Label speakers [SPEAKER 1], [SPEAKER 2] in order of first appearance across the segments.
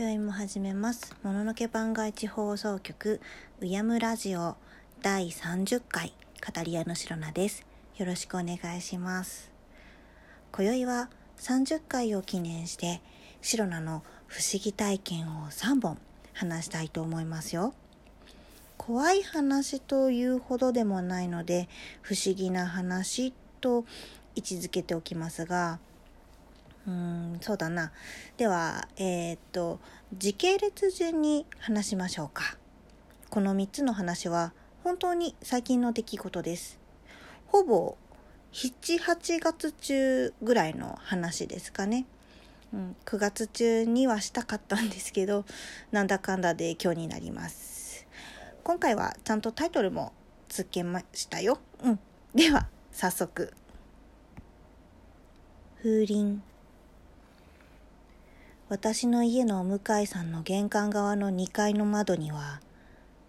[SPEAKER 1] 今宵も始めます。もののけ番外地放送局、うやむラジオ第30回、語り屋のしろなです。よろしくお願いします。今宵は30回を記念して、シロナの不思議体験を3本話したいと思いますよ。怖い話というほどでもないので、不思議な話と位置づけておきますが、うん、そうだな。では、えーっと、時系列順に話しましょうか。この3つの話は本当に最近の出来事です。ほぼ7、8月中ぐらいの話ですかね。うん、9月中にはしたかったんですけど、なんだかんだで今日になります。今回はちゃんとタイトルもつけましたよ。うん。では、早速。風鈴。私の家のお向かいさんの玄関側の2階の窓には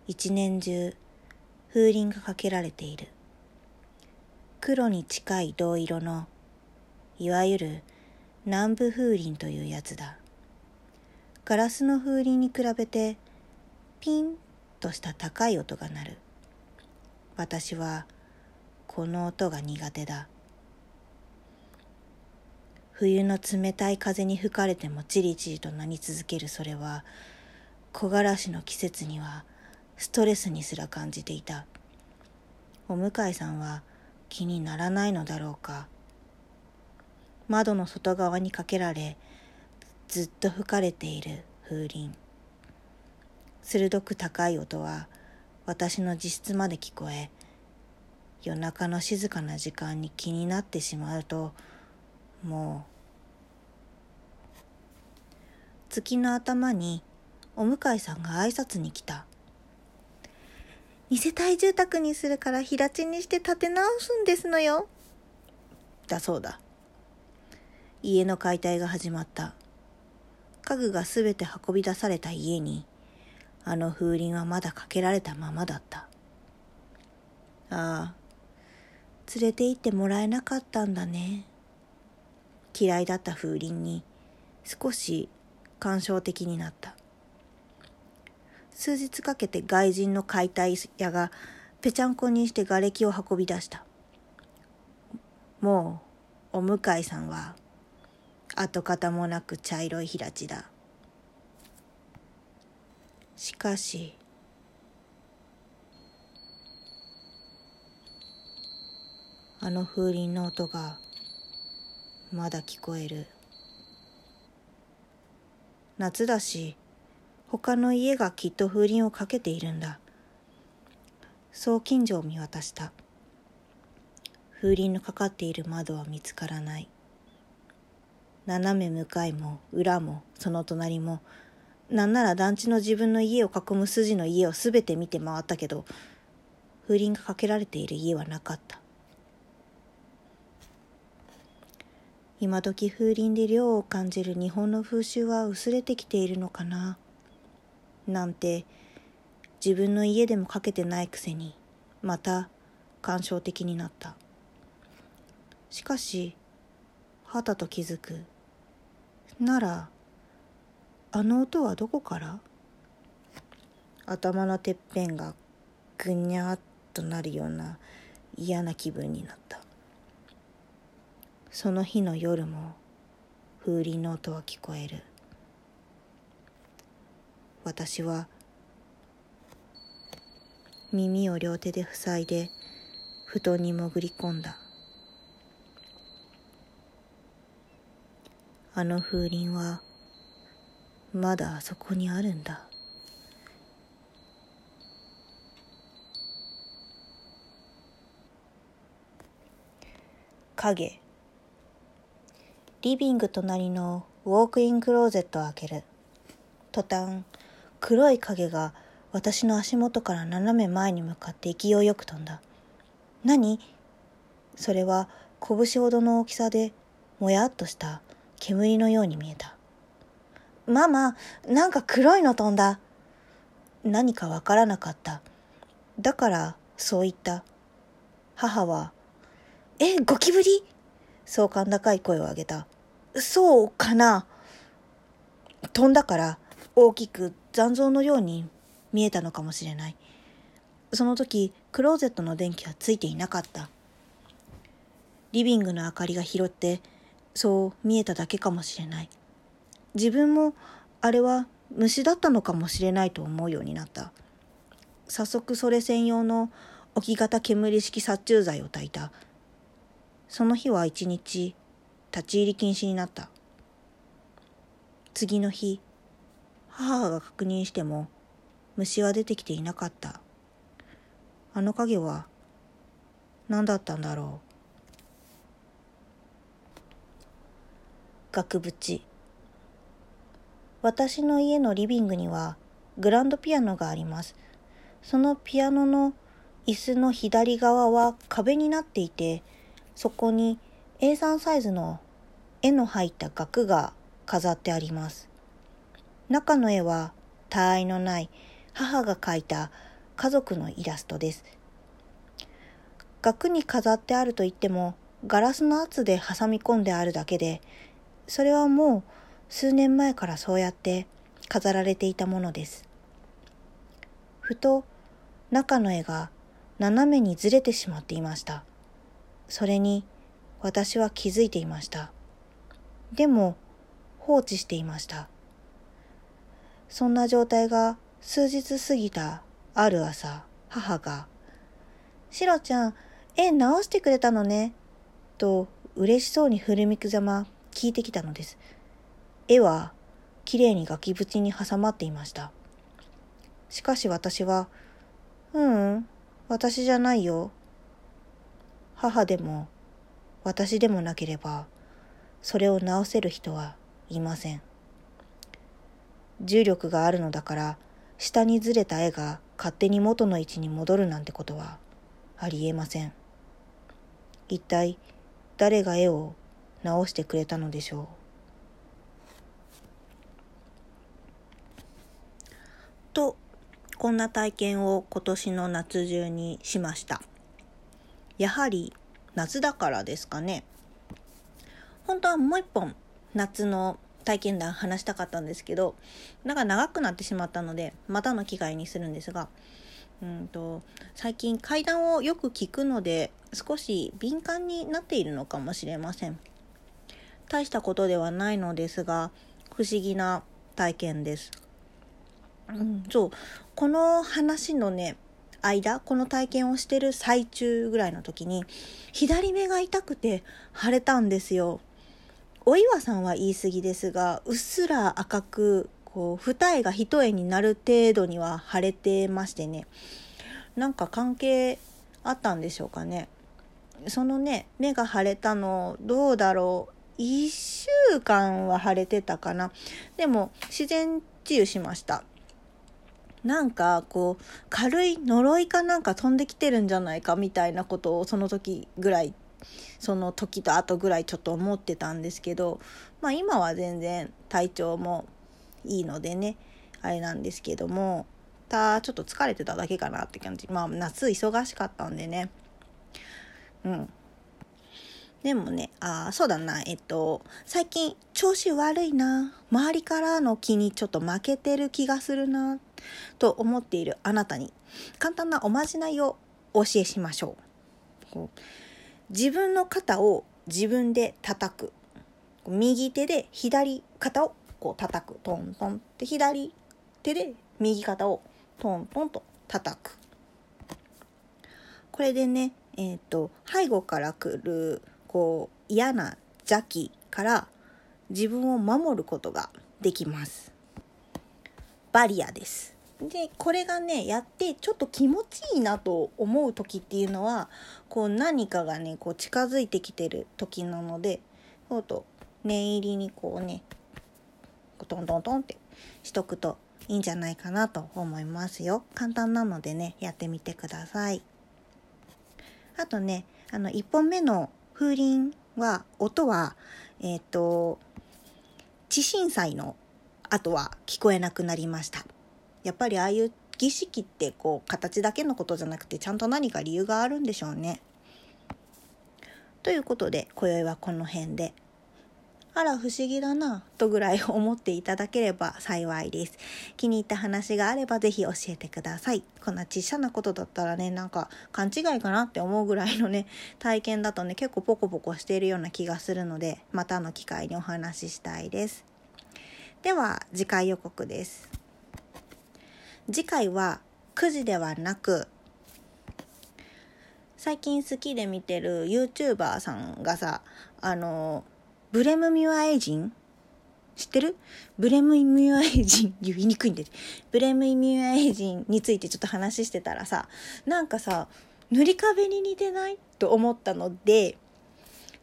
[SPEAKER 1] 一年中風鈴がかけられている。黒に近い銅色のいわゆる南部風鈴というやつだ。ガラスの風鈴に比べてピンとした高い音が鳴る。私はこの音が苦手だ。冬の冷たい風に吹かれてもチリチリと鳴り続けるそれは木枯らしの季節にはストレスにすら感じていた。お向かいさんは気にならないのだろうか。窓の外側にかけられずっと吹かれている風鈴。鋭く高い音は私の自室まで聞こえ夜中の静かな時間に気になってしまうともう月の頭にお向かいさんが挨拶に来た。二世帯住宅にするから平地にして建て直すんですのよ。だそうだ。家の解体が始まった。家具がすべて運び出された家にあの風鈴はまだかけられたままだった。ああ連れて行ってもらえなかったんだね。嫌いだった風鈴に少し感傷的になった。数日かけて外人の解体屋がぺちゃんこにして瓦礫を運び出した。もうお向かいさんは跡形もなく茶色い平地だ。しかしあの風鈴の音がまだ聞こえる。夏だし他の家がきっと風鈴をかけているんだ。そう近所を見渡した。風鈴のかかっている窓は見つからない。斜め向かいも裏もその隣もなんなら団地の自分の家を囲む筋の家をすべて見て回ったけど風鈴がかけられている家はなかった。今時風鈴で涼を感じる日本の風習は薄れてきているのかな？なんて自分の家でもかけてないくせにまた感傷的になった。しかしはたと気づく。ならあの音はどこから？頭のてっぺんがぐにゃっとなるような嫌な気分になった。その日の夜も風鈴の音は聞こえる。私は耳を両手で塞いで布団に潜り込んだ。あの風鈴はまだあそこにあるんだ。影。リビング隣のウォークインクローゼットを開ける。途端黒い影が私の足元から斜め前に向かって勢いよく飛んだ。何？それは拳ほどの大きさでもやっとした煙のように見えた。ママなんか黒いの飛んだ。何かわからなかった。だからそう言った。母はえゴキブリ？そう甲高い声を上げた。そうかな。飛んだから大きく残像のように見えたのかもしれない。その時クローゼットの電気はついていなかった。リビングの明かりが拾ってそう見えただけかもしれない。自分もあれは虫だったのかもしれないと思うようになった。早速それ専用の置き型煙式殺虫剤を焚いた。その日は一日立ち入り禁止になった。次の日母が確認しても虫は出てきていなかった。あの影は何だったんだろう。額縁。私の家のリビングにはグランドピアノがあります。そのピアノの椅子の左側は壁になっていて、そこに A3 サイズの絵の入った額が飾ってあります。中の絵は他愛のない母が描いた家族のイラストです。額に飾ってあるといってもガラスの圧で挟み込んであるだけで、それはもう数年前からそうやって飾られていたものです。ふと中の絵が斜めにずれてしまっていました。それに私は気づいていました。でも放置していました。そんな状態が数日過ぎたある朝、母が、シロちゃん、絵直してくれたのね、と嬉しそうに振り向くざま聞いてきたのです。絵はきれいに崖縁に挟まっていました。しかし私は、ううん、私じゃないよ。母でも私でもなければ、それを直せる人はいません。重力があるのだから、下にずれた絵が勝手に元の位置に戻るなんてことはありえません。一体誰が絵を直してくれたのでしょう？とこんな体験を今年の夏中にしましたやはり夏だからですかね。本当はもう一本夏の体験談話したかったんですけどなんか長くなってしまったのでまたの機会にするんですがうんと最近階段をよく聞くので少し敏感になっているのかもしれません。大したことではないのですが不思議な体験です。うん、そうこの話のね間この体験をしてる最中ぐらいの時に左目が痛くて腫れたんですよ。お岩さんは言い過ぎですがうっすら赤くこう二重が一重になる程度には腫れてましてねなんか関係あったんでしょうかね。そのね目が腫れたのどうだろう1週間は腫れてたかなでも自然治癒しましたなんかこう軽い呪いかなんか飛んできてるんじゃないかみたいなことをその時ぐらいその時と後ぐらいちょっと思ってたんですけどまあ今は全然体調もいいのでねあれなんですけどもたちょっと疲れてただけかなって感じ。まあ夏忙しかったんでね。うん。でもね、ああそうだな、えっと、最近調子悪いな、周りからの気にちょっと負けてる気がするな、と思っているあなたに、簡単なおまじないをお教えしましょう。自分の肩を自分で叩く。右手で左肩をこう叩く。トントンって左手で右肩をトントンと叩く。これでね、えっ、ー、と、背後から来るこう嫌な邪気から自分を守ることができます。バリアです。でこれがねやってちょっと気持ちいいなと思う時っていうのはこう何かがねこう近づいてきてる時なのでそうと念入りにこうねトントントンってしとくといいんじゃないかなと思いますよ簡単なのでねやってみてくださいあとねあの1本目の風鈴は音はえっ、ー、と地震災の後は聞こえなくなりましたやっぱりああいう儀式ってこう形だけのことじゃなくてちゃんと何か理由があるんでしょうね。ということで今宵はこの辺であら不思議だなとぐらい思っていただければ幸いです。気に入った話があればぜひ教えてください。こんな小さなことだったらねなんか勘違いかなって思うぐらいのね体験だとね結構ポコポコしているような気がするのでまたの機会にお話ししたいです。では次回予告です。次回は9時ではなく最近好きで見てる YouTuber さんがさあのブレムミュアエイジン？知ってる？ブレムイミュアエイジン？言いにくいんで。ブレムミュアエイジンについてちょっと話してたらさなんかさ塗り壁に似てない？と思ったので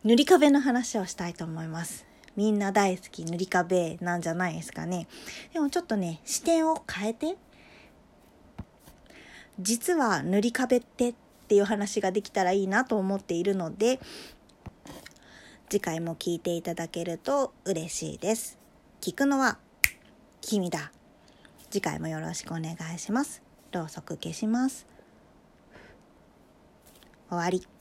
[SPEAKER 1] 塗り壁の話をしたいと思います。みんな大好き塗り壁なんじゃないですかね。でもちょっとね視点を変えて。実は塗り壁ってっていう話ができたらいいなと思っているので次回も聞いていただけると嬉しいです。聞くのは君だ。次回もよろしくお願いします。ろうそく消します。終わり。